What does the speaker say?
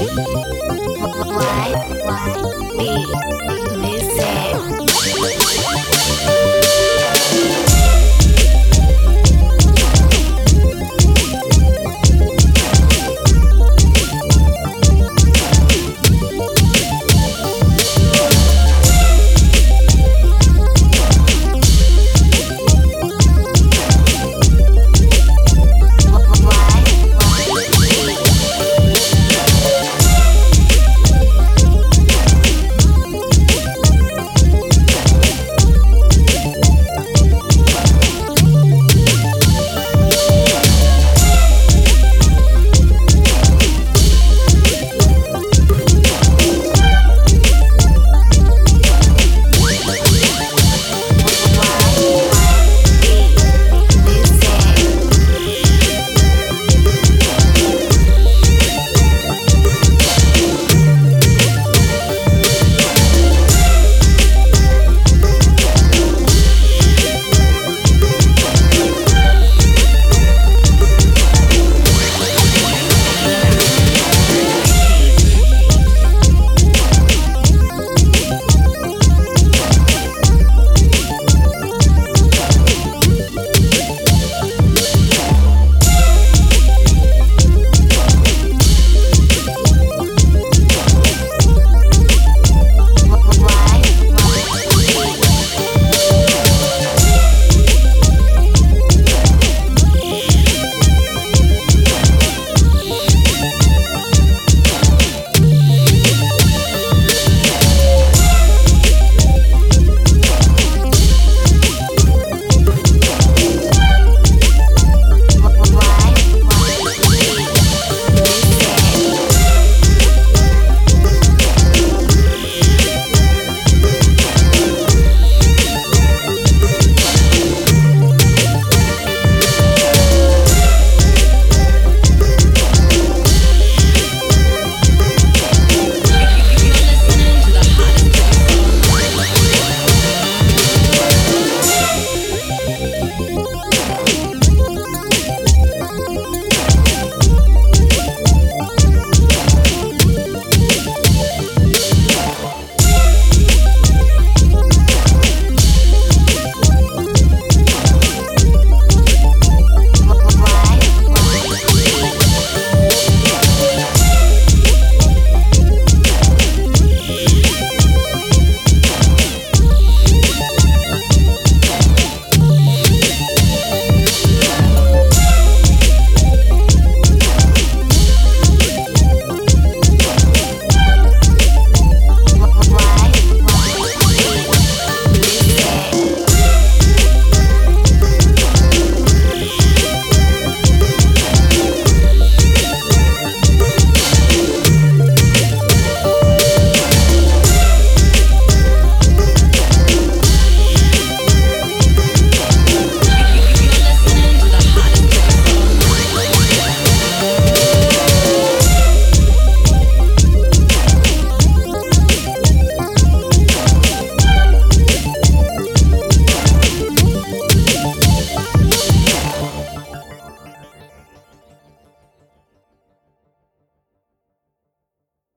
Y Y B